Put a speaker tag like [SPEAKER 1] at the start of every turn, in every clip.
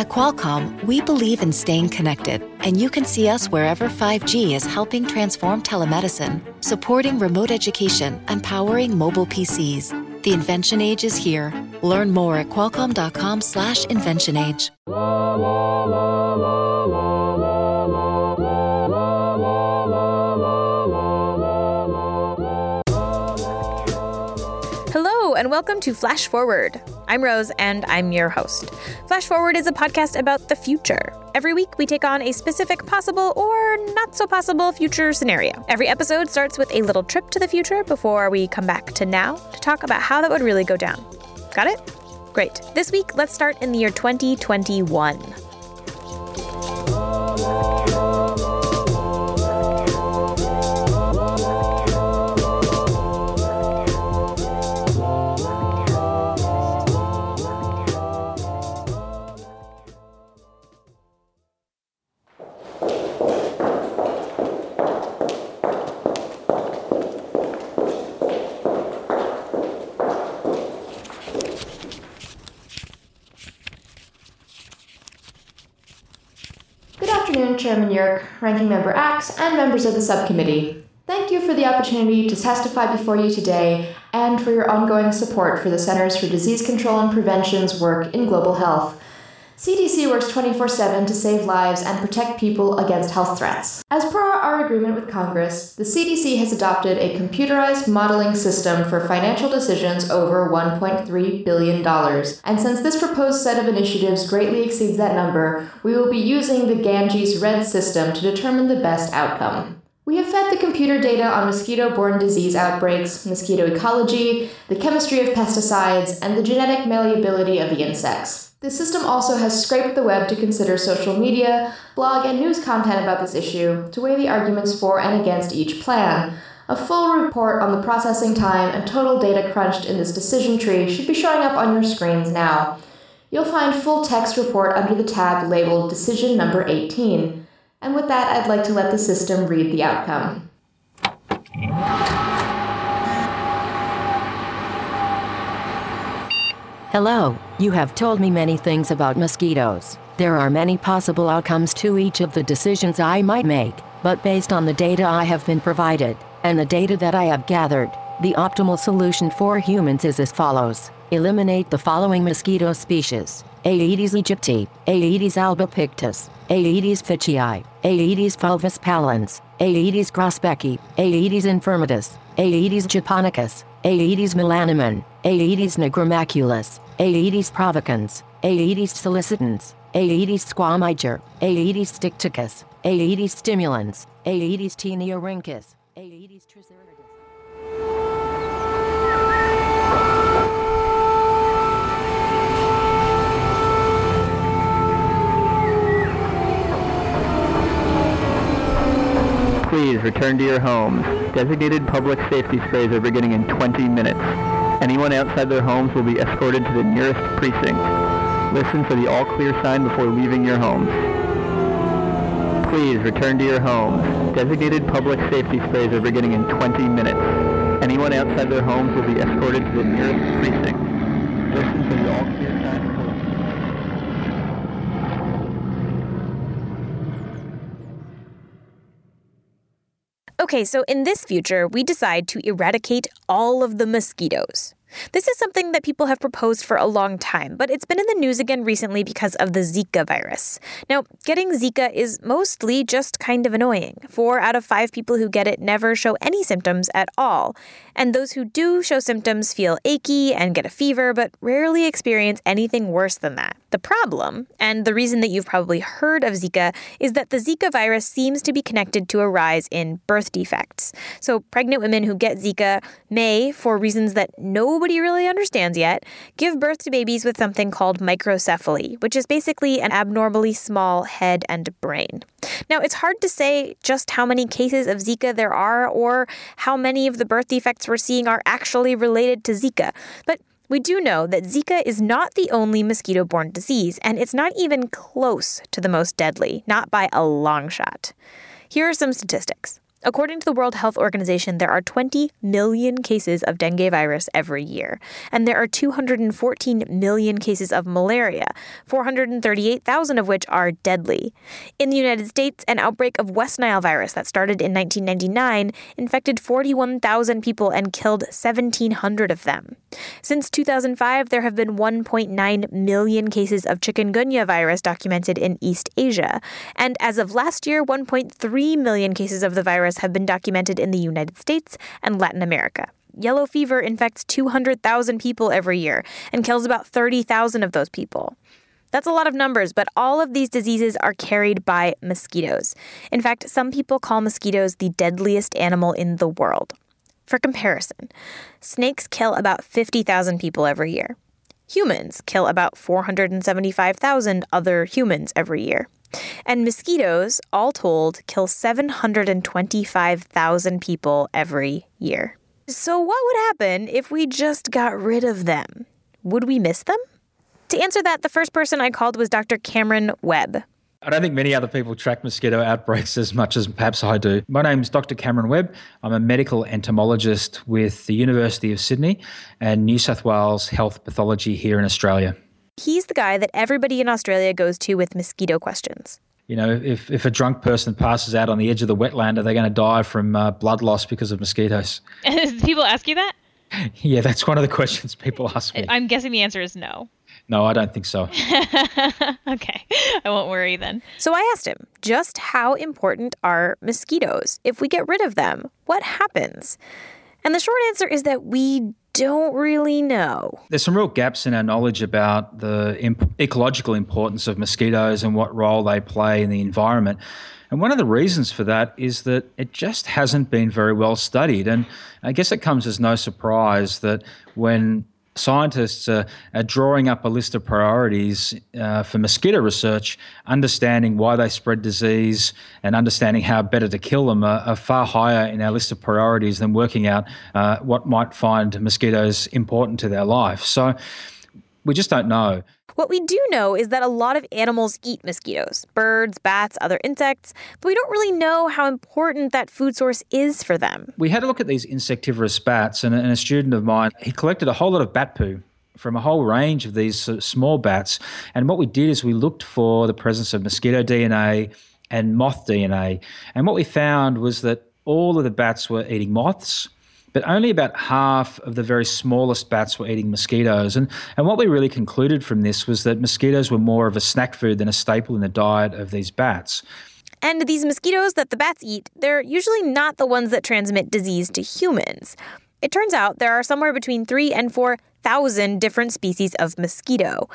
[SPEAKER 1] At Qualcomm, we believe in staying connected, and you can see us wherever 5G is helping transform telemedicine, supporting remote education, and powering mobile PCs. The invention age is here. Learn more at qualcomm.com/inventionage.
[SPEAKER 2] and welcome to Flash Forward. I'm Rose, and I'm your host. Flash Forward is a podcast about the future. Every week, we take on a specific possible or not so possible future scenario. Every episode starts with a little trip to the future before we come back to now to talk about how that would really go down. Got it? Great. This week, let's start in the year 2021.
[SPEAKER 3] Yerk, Ranking Member Axe, and members of the subcommittee. Thank you for the opportunity to testify before you today and for your ongoing support for the Centers for Disease Control and Prevention's work in global health. CDC works 24 7 to save lives and protect people against health threats. As agreement with Congress, the CDC has adopted a computerized modeling system for financial decisions over $1.3 billion. And since this proposed set of initiatives greatly exceeds that number, we will be using the Ganges RED system to determine the best outcome. We have fed the computer data on mosquito borne disease outbreaks, mosquito ecology, the chemistry of pesticides, and the genetic malleability of the insects. The system also has scraped the web to consider social media, blog, and news content about this issue to weigh the arguments for and against each plan. A full report on the processing time and total data crunched in this decision tree should be showing up on your screens now. You'll find full text report under the tab labeled Decision Number 18. And with that, I'd like to let the system read the outcome.
[SPEAKER 4] Hello, you have told me many things about mosquitoes. There are many possible outcomes to each of the decisions I might make, but based on the data I have been provided, and the data that I have gathered, the optimal solution for humans is as follows. Eliminate the following mosquito species. Aedes aegypti, Aedes albopictus, Aedes fitchii, Aedes fulvus pallens, Aedes grossbecki, Aedes infirmatus, Aedes japonicus, Aedes melanimon, Aedes nigromaculis, Aedes provocans, Aedes sollicitans, Aedes squamiger, Aedes sticticus, Aedes stimulans, Aedes taeniorhynchus, Aedes triseriatus.
[SPEAKER 5] Please return to your homes. Designated public safety sprays are beginning in 20 minutes. Anyone outside their homes will be escorted to the nearest precinct. Listen for the all clear sign before leaving your homes. Please return to your homes. Designated public safety sprays are beginning in 20 minutes. Anyone outside their homes will be escorted to the nearest precinct. Listen for the all clear sign before
[SPEAKER 2] Okay, so in this future, we decide to eradicate all of the mosquitoes. This is something that people have proposed for a long time, but it's been in the news again recently because of the Zika virus. Now, getting Zika is mostly just kind of annoying. Four out of five people who get it never show any symptoms at all. And those who do show symptoms feel achy and get a fever, but rarely experience anything worse than that. The problem, and the reason that you've probably heard of Zika, is that the Zika virus seems to be connected to a rise in birth defects. So, pregnant women who get Zika may, for reasons that nobody really understands yet, give birth to babies with something called microcephaly, which is basically an abnormally small head and brain. Now, it's hard to say just how many cases of Zika there are or how many of the birth defects we're seeing are actually related to Zika, but we do know that Zika is not the only mosquito borne disease, and it's not even close to the most deadly, not by a long shot. Here are some statistics. According to the World Health Organization, there are 20 million cases of dengue virus every year, and there are 214 million cases of malaria, 438,000 of which are deadly. In the United States, an outbreak of West Nile virus that started in 1999 infected 41,000 people and killed 1,700 of them. Since 2005, there have been 1.9 million cases of chikungunya virus documented in East Asia, and as of last year, 1.3 million cases of the virus virus have been documented in the United States and Latin America. Yellow fever infects 200,000 people every year and kills about 30,000 of those people. That's a lot of numbers, but all of these diseases are carried by mosquitoes. In fact, some people call mosquitoes the deadliest animal in the world. For comparison, snakes kill about 50,000 people every year. Humans kill about 475,000 other humans every year. And mosquitoes, all told, kill 725,000 people every year. So, what would happen if we just got rid of them? Would we miss them? To answer that, the first person I called was Dr. Cameron Webb.
[SPEAKER 6] I don't think many other people track mosquito outbreaks as much as perhaps I do. My name is Dr. Cameron Webb. I'm a medical entomologist with the University of Sydney and New South Wales Health Pathology here in Australia.
[SPEAKER 2] He's the guy that everybody in Australia goes to with mosquito questions.
[SPEAKER 6] You know, if, if a drunk person passes out on the edge of the wetland, are they going to die from uh, blood loss because of mosquitoes?
[SPEAKER 7] people ask you that?
[SPEAKER 6] Yeah, that's one of the questions people ask me.
[SPEAKER 7] I'm guessing the answer is no.
[SPEAKER 6] No, I don't think so.
[SPEAKER 7] okay, I won't worry then.
[SPEAKER 2] So I asked him, just how important are mosquitoes? If we get rid of them, what happens? And the short answer is that we don't really know.
[SPEAKER 6] There's some real gaps in our knowledge about the imp- ecological importance of mosquitoes and what role they play in the environment. And one of the reasons for that is that it just hasn't been very well studied. And I guess it comes as no surprise that when scientists are, are, drawing up a list of priorities uh, for mosquito research, understanding why they spread disease and understanding how better to kill them are, are far higher in our list of priorities than working out uh, what might find mosquitoes important to their life. So we just don't know.
[SPEAKER 2] What we do know is that a lot of animals eat mosquitoes birds, bats, other insects, but we don't really know how important that food source is for them.
[SPEAKER 6] We had a look at these insectivorous bats, and, a student of mine, he collected a whole lot of bat poo from a whole range of these uh, small bats. And what we did is we looked for the presence of mosquito DNA and moth DNA. And what we found was that all of the bats were eating moths but only about half of the very smallest bats were eating mosquitoes. And, and what we really concluded from this was that mosquitoes were more of a snack food than a staple in the diet of these bats.
[SPEAKER 2] And these mosquitoes that the bats eat, they're usually not the ones that transmit disease to humans. It turns out there are somewhere between three and four thousand different species of mosquito,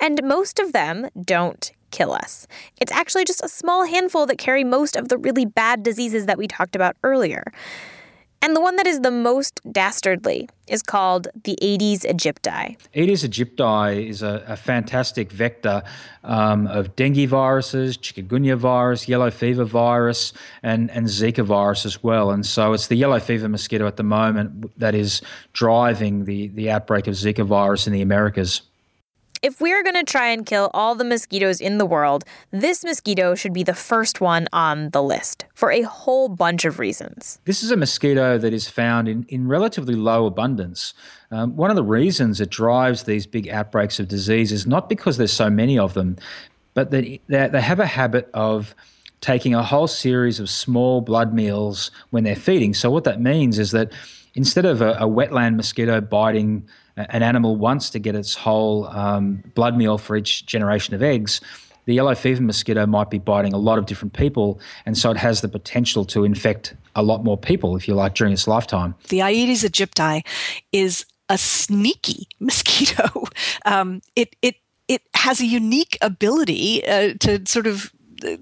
[SPEAKER 2] and most of them don't kill us. It's actually just a small handful that carry most of the really bad diseases that we talked about earlier. And the one that is the most dastardly is called the Aedes aegypti.
[SPEAKER 6] Aedes aegypti is a, a fantastic vector um, of dengue viruses, chikungunya virus, yellow fever virus, and, and Zika virus as well. And so it's the yellow fever mosquito at the moment that is driving the, the outbreak of Zika virus in the Americas.
[SPEAKER 2] If we're going to try and kill all the mosquitoes in the world, this mosquito should be the first one on the list for a whole bunch of reasons.
[SPEAKER 6] This is a mosquito that is found in, in relatively low abundance. Um, one of the reasons it drives these big outbreaks of disease is not because there's so many of them, but that they have a habit of taking a whole series of small blood meals when they're feeding. So, what that means is that instead of a, a wetland mosquito biting an animal wants to get its whole um, blood meal for each generation of eggs, the yellow fever mosquito might be biting a lot of different people, and so it has the potential to infect a lot more people, if you like, during its lifetime.
[SPEAKER 8] The Aedes aegypti is a sneaky mosquito. Um, it it it has a unique ability uh, to sort of uh,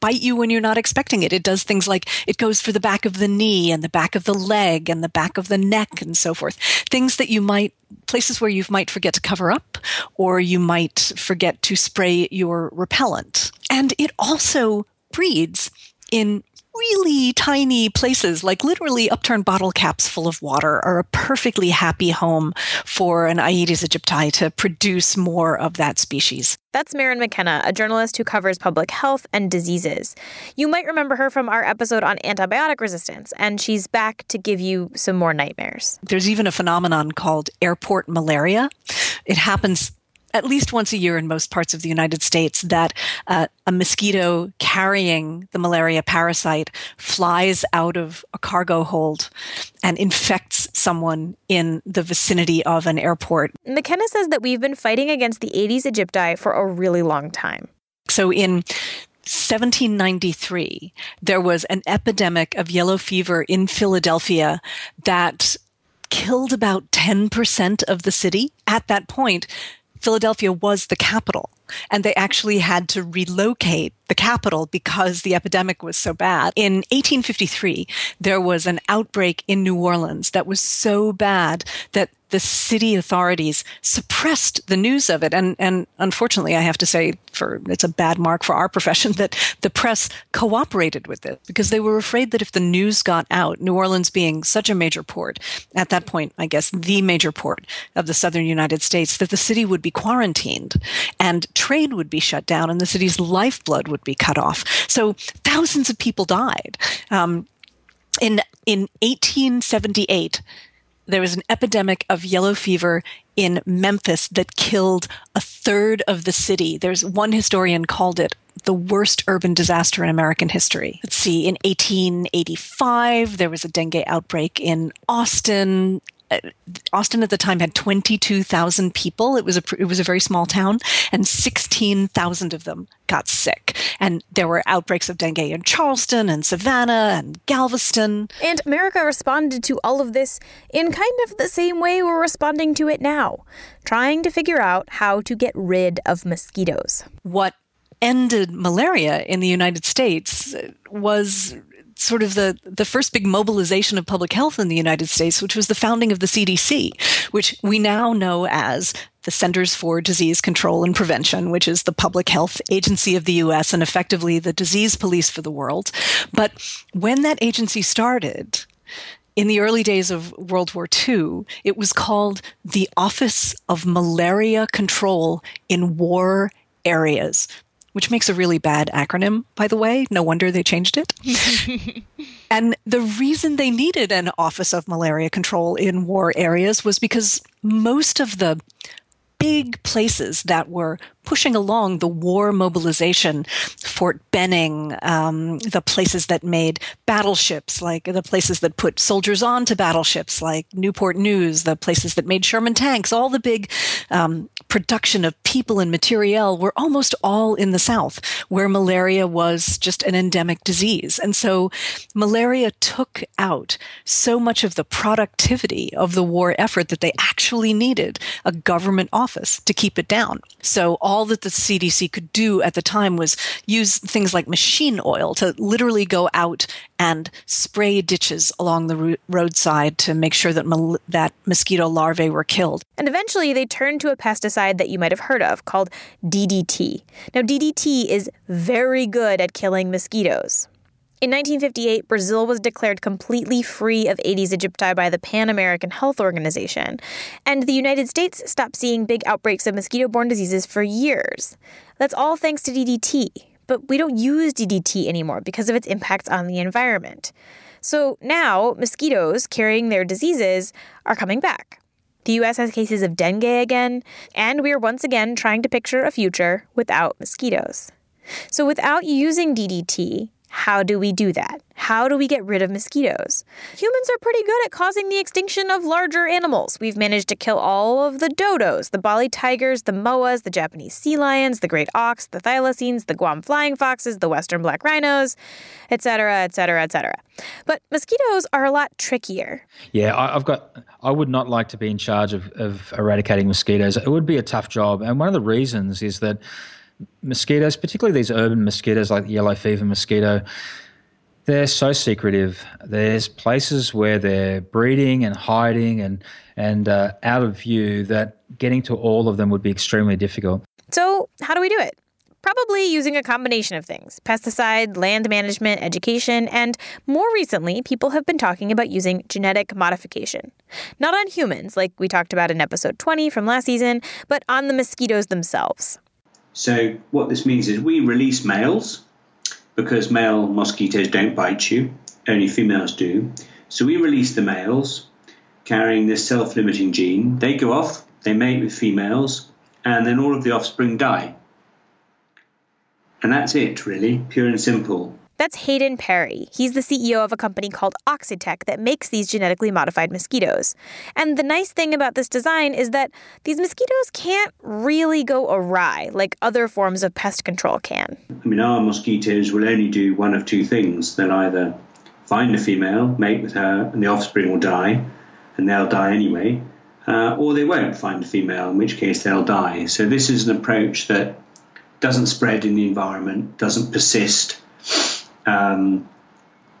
[SPEAKER 8] bite you when you're not expecting it. It does things like it goes for the back of the knee and the back of the leg and the back of the neck and so forth. Things that you might, places where you might forget to cover up or you might forget to spray your repellent. And it also breeds in really tiny places, like literally upturned bottle caps full of water, are a perfectly happy home for an Aedes aegypti to produce more of that species.
[SPEAKER 2] That's Maryn McKenna, a journalist who covers public health and diseases. You might remember her from our episode on antibiotic resistance, and she's back to give you some more nightmares.
[SPEAKER 8] There's even a phenomenon called airport malaria. It happens at least once a year in most parts of the United States that uh, a mosquito carrying the malaria parasite flies out of a cargo hold and infects someone in the vicinity of an airport.
[SPEAKER 2] McKenna says that we've been fighting against the Aedes aegypti for a really long time.
[SPEAKER 8] So in 1793, there was an epidemic of yellow fever in Philadelphia that killed about 10% of the city. At that point, Philadelphia was the capital, and they actually had to relocate the capital because the epidemic was so bad. In 1853, there was an outbreak in New Orleans that was so bad that the city authorities suppressed the news of it. And, and unfortunately, I have to say, for it's a bad mark for our profession that the press cooperated with it because they were afraid that if the news got out, New Orleans being such a major port, at that point, I guess the major port of the southern United States, that the city would be quarantined and trade would be shut down and the city's lifeblood would be cut off. So thousands of people died. Um, in in 1878, there was an epidemic of yellow fever in Memphis that killed a third of the city. There's one historian called it the worst urban disaster in American history. Let's see, in 1885, there was a dengue outbreak in Austin. Uh, Austin at the time had 22,000 people. It was a it was a very small town, and 16,000 of them got sick. And there were outbreaks of dengue in Charleston and Savannah and Galveston.
[SPEAKER 2] And America responded to all of this in kind of the same way we're responding to it now, trying to figure out how to get rid of mosquitoes.
[SPEAKER 8] What ended malaria in the United States was sort of the, the first big mobilization of public health in the United States, which was the founding of the CDC, which we now know as the Centers for Disease Control and Prevention, which is the public health agency of the US and effectively the disease police for the world. But when that agency started, in the early days of World War II, it was called the Office of Malaria Control in War Areas which makes a really bad acronym, by the way. No wonder they changed it. and the reason they needed an Office of Malaria Control in war areas was because most of the big places that were pushing along the war mobilization, Fort Benning, um, the places that made battleships, like the places that put soldiers onto battleships, like Newport News, the places that made Sherman tanks, all the big um, production of people and materiel were almost all in the South, where malaria was just an endemic disease. And so malaria took out so much of the productivity of the war effort that they actually needed a government office to keep it down. So all that the CDC could do at the time was use things like machine oil to literally go out and spray ditches along the roadside to make sure that mal- that mosquito larvae were killed.
[SPEAKER 2] And eventually they turned to a pesticide that you might have heard of called DDT. Now DDT is very good at killing mosquitoes. In 1958, Brazil was declared completely free of Aedes aegypti by the Pan American Health Organization, and the United States stopped seeing big outbreaks of mosquito borne diseases for years. That's all thanks to DDT, but we don't use DDT anymore because of its impacts on the environment. So now, mosquitoes carrying their diseases are coming back. The US has cases of dengue again, and we are once again trying to picture a future without mosquitoes. So, without using DDT, how do we do that? How do we get rid of mosquitoes? Humans are pretty good at causing the extinction of larger animals. We've managed to kill all of the dodos, the Bali tigers, the moas, the Japanese sea lions, the great auks, the thylacines, the Guam flying foxes, the western black rhinos, etc., etc., etc. But mosquitoes are a lot trickier.
[SPEAKER 6] Yeah, I, have got. I would not like to be in charge of, of eradicating mosquitoes. It would be a tough job, and one of the reasons is that mosquitoes, particularly these urban mosquitoes like the yellow fever mosquito, they're so secretive. There's places where they're breeding and hiding and and uh, out of view that getting to all of them would be extremely difficult.
[SPEAKER 2] So, how do we do it? Probably using a combination of things pesticide, land management, education, and more recently, people have been talking about using genetic modification. Not on humans, like we talked about in episode 20 from last season, but on the mosquitoes themselves.
[SPEAKER 9] So, what this means is we release males because male mosquitoes don't bite you, only females do. So, we release the males carrying this self limiting gene. They go off, they mate with females, and then all of the offspring die. And that's it, really, pure and simple.
[SPEAKER 2] That's Hadyn Parry. He's the CEO of a company called Oxitec that makes these genetically modified mosquitoes. And the nice thing about this design is that these mosquitoes can't really go awry like other forms of pest control can.
[SPEAKER 9] I mean, our mosquitoes will only do one of two things. They'll either find a female, mate with her, and the offspring will die, and they'll die anyway, uh, or they won't find a female, in which case they'll die. So, this is an approach that doesn't spread in the environment, doesn't persist, um,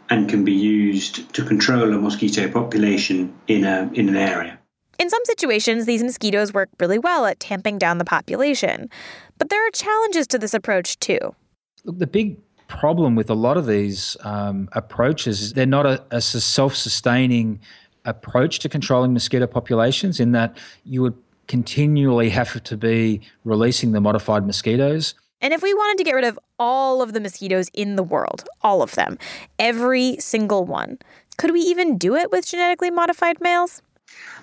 [SPEAKER 9] and can be used to control a mosquito population in, a, in an area.
[SPEAKER 2] In some situations, these mosquitoes work really well at tamping down the population. But there are challenges to this approach, too.
[SPEAKER 6] Look, the big problem with a lot of these um, approaches is they're not a, a self sustaining approach to controlling mosquito populations, in that you would continually have to be releasing the modified mosquitoes.
[SPEAKER 2] And if we wanted to get rid of all of the mosquitoes in the world, all of them, every single one, could we even do it with genetically modified males?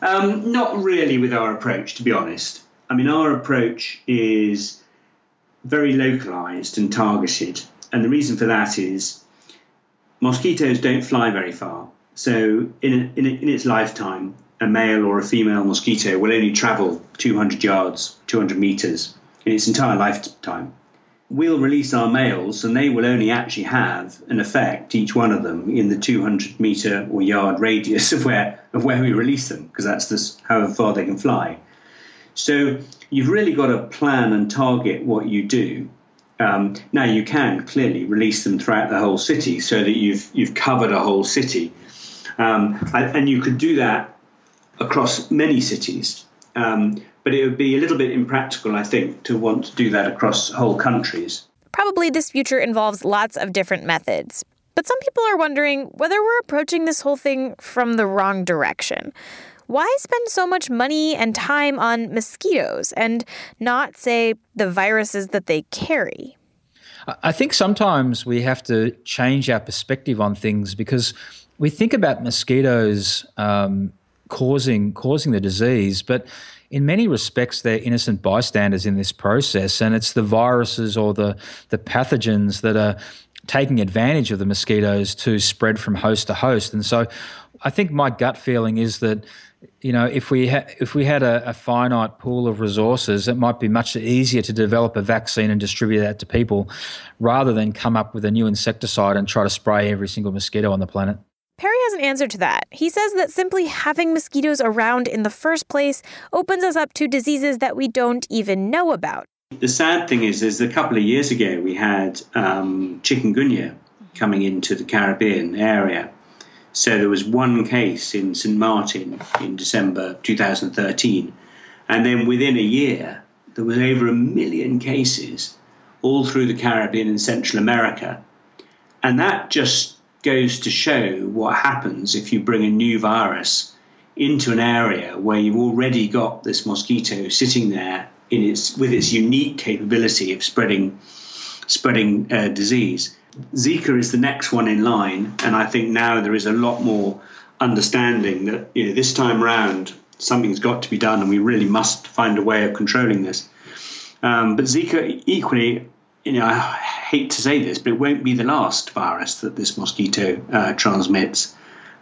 [SPEAKER 9] Um, not really with our approach, to be honest. I mean, our approach is very localized and targeted. And the reason for that is mosquitoes don't fly very far. So, in, in, in its lifetime, a male or a female mosquito will only travel 200 yards, 200 meters in its entire lifetime. We'll release our males, and they will only actually have an effect, each one of them, in the 200 meter or yard radius of where of where we release them, because that's this, however far they can fly. So you've really got to plan and target what you do. Um, now you can clearly release them throughout the whole city, so that you've you've covered a whole city, um, and you could do that across many cities. Um, but it would be a little bit impractical, I think, to want to do that across whole countries.
[SPEAKER 2] Probably this future involves lots of different methods. But some people are wondering whether we're approaching this whole thing from the wrong direction. Why spend so much money and time on mosquitoes and not, say, the viruses that they carry?
[SPEAKER 6] I think sometimes we have to change our perspective on things because we think about mosquitoes um, causing causing the disease, but in many respects they're innocent bystanders in this process, and it's the viruses or the the pathogens that are taking advantage of the mosquitoes to spread from host to host. And so, I think my gut feeling is that you know, if we ha- if we had a, a, finite pool of resources, it might be much easier to develop a vaccine and distribute that to people, rather than come up with a new insecticide and try to spray every single mosquito on the planet.
[SPEAKER 2] Has an answer to that. He says that simply having mosquitoes around in the first place opens us up to diseases that we don't even know about.
[SPEAKER 9] The sad thing is, is a couple of years ago we had um, chikungunya coming into the Caribbean area. So there was one case in St. Martin in December 2013. And then within a year, there was over a million cases all through the Caribbean and Central America. And that just goes to show what happens if you bring a new virus into an area where you've already got this mosquito sitting there in its with its unique capability of spreading spreading uh, disease. Zika is the next one in line, and I think now there is a lot more understanding that you know, this time round something's got to be done, and we really must find a way of controlling this. Um, but Zika equally, you know, hate to say this, but it won't be the last virus that this mosquito uh, transmits.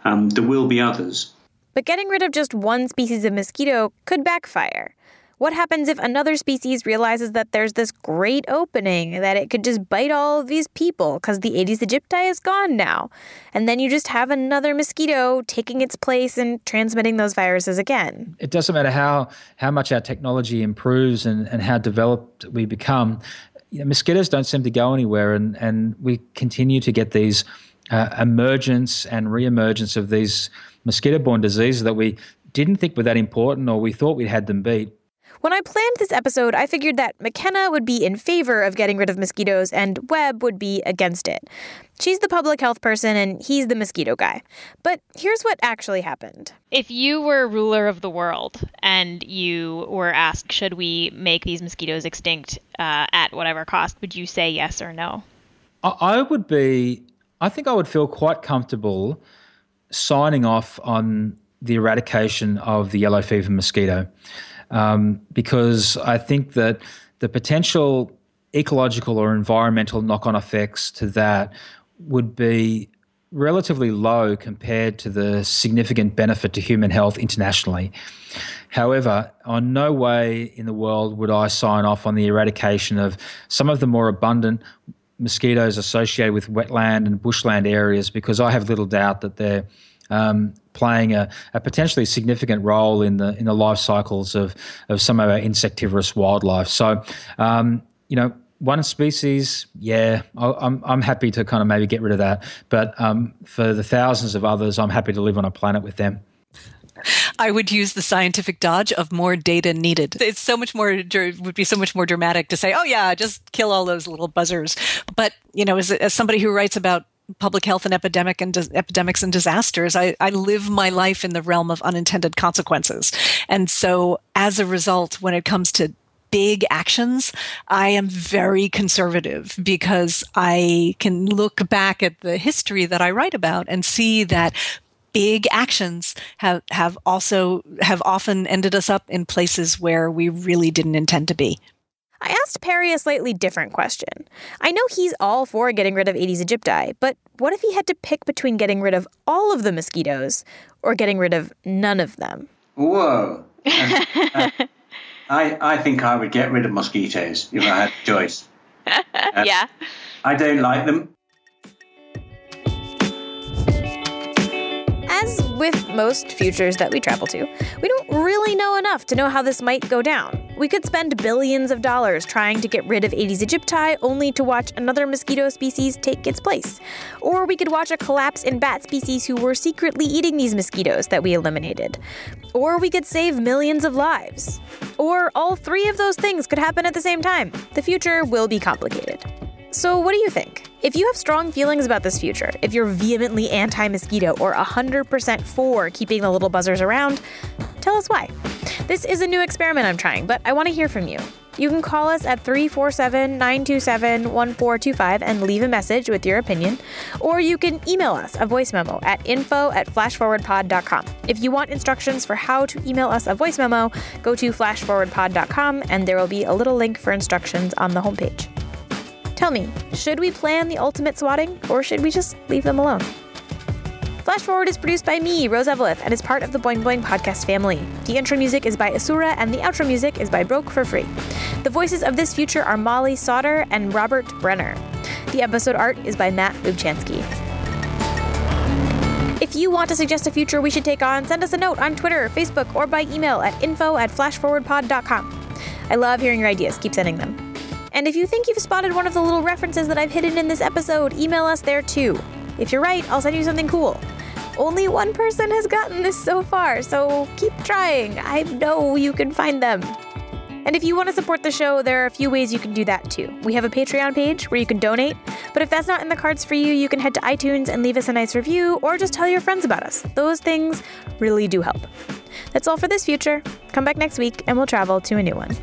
[SPEAKER 9] Um, there will be others.
[SPEAKER 2] But getting rid of just one species of mosquito could backfire. What happens if another species realizes that there's this great opening, that it could just bite all of these people because the Aedes aegypti is gone now? And then you just have another mosquito taking its place and transmitting those viruses again.
[SPEAKER 6] It doesn't matter how, how much our technology improves and, and how developed we become, you know, mosquitoes don't seem to go anywhere, and, and we continue to get these uh, emergence and re-emergence of these mosquito-borne diseases that we didn't think were that important or we thought we had them beat.
[SPEAKER 2] When I planned this episode, I figured that McKenna would be in favor of getting rid of mosquitoes and Webb would be against it. She's the public health person and he's the mosquito guy. But here's what actually happened.
[SPEAKER 7] If you were ruler of the world and you were asked, should we make these mosquitoes extinct uh, at whatever cost, would you say yes or no?
[SPEAKER 6] I would be, I think I would feel quite comfortable signing off on the eradication of the yellow fever mosquito um, because I think that the potential ecological or environmental knock on effects to that would be relatively low compared to the significant benefit to human health internationally. However, on no way in the world would I sign off on the eradication of some of the more abundant mosquitoes associated with wetland and bushland areas because I have little doubt that they're um, playing a, a, potentially significant role in the in the life cycles of of some of our insectivorous wildlife. So, um, you know, one species, yeah, I'm I'm happy to kind of maybe get rid of that. But um, for the thousands of others, I'm happy to live on a planet with them.
[SPEAKER 8] I would use the scientific dodge of more data needed. It's so much more would be so much more dramatic to say, "Oh yeah, just kill all those little buzzers." But you know, as, as somebody who writes about public health and epidemic and epidemics and disasters, I, I live my life in the realm of unintended consequences, and so as a result, when it comes to big actions, I am very conservative because I can look back at the history that I write about and see that big actions have, have also have often ended us up in places where we really didn't intend to be.
[SPEAKER 2] I asked Parry a slightly different question. I know he's all for getting rid of Aedes aegypti, but what if he had to pick between getting rid of all of the mosquitoes or getting rid of none of them?
[SPEAKER 9] Whoa. uh, I, I think I would get rid of mosquitoes if I had a choice.
[SPEAKER 7] Uh, yeah.
[SPEAKER 9] I don't like them.
[SPEAKER 2] As with most futures that we travel to, we don't really know enough to know how this might go down. We could spend billions of dollars trying to get rid of Aedes aegypti only to watch another mosquito species take its place. Or we could watch a collapse in bat species who were secretly eating these mosquitoes that we eliminated. Or we could save millions of lives. Or all three of those things could happen at the same time. The future will be complicated. So, what do you think? If you have strong feelings about this future, if you're vehemently anti mosquito or 100% for keeping the little buzzers around, tell us why. This is a new experiment I'm trying, but I want to hear from you. You can call us at 347 927 1425 and leave a message with your opinion, or you can email us a voice memo at info at flashforwardpod.com. If you want instructions for how to email us a voice memo, go to flashforwardpod.com and there will be a little link for instructions on the homepage. Tell me, should we plan the ultimate swatting or should we just leave them alone? Flash Forward is produced by me, Rose Eveleth, and is part of the Boing Boing podcast family. The intro music is by Asura, and the outro music is by Broke for Free. The voices of this future are Molly Sauter and Robert Brenner. The episode art is by Matt Lubchansky. If you want to suggest a future we should take on, send us a note on Twitter, Facebook, or by email at info at flashforwardpod.com. I love hearing your ideas. Keep sending them. And if you think you've spotted one of the little references that I've hidden in this episode, email us there too. If you're right, I'll send you something cool. Only one person has gotten this so far, so keep trying. I know you can find them. And if you want to support the show, there are a few ways you can do that too. We have a Patreon page where you can donate, but if that's not in the cards for you, you can head to iTunes and leave us a nice review or just tell your friends about us. Those things really do help. That's all for this future. Come back next week and we'll travel to a new one.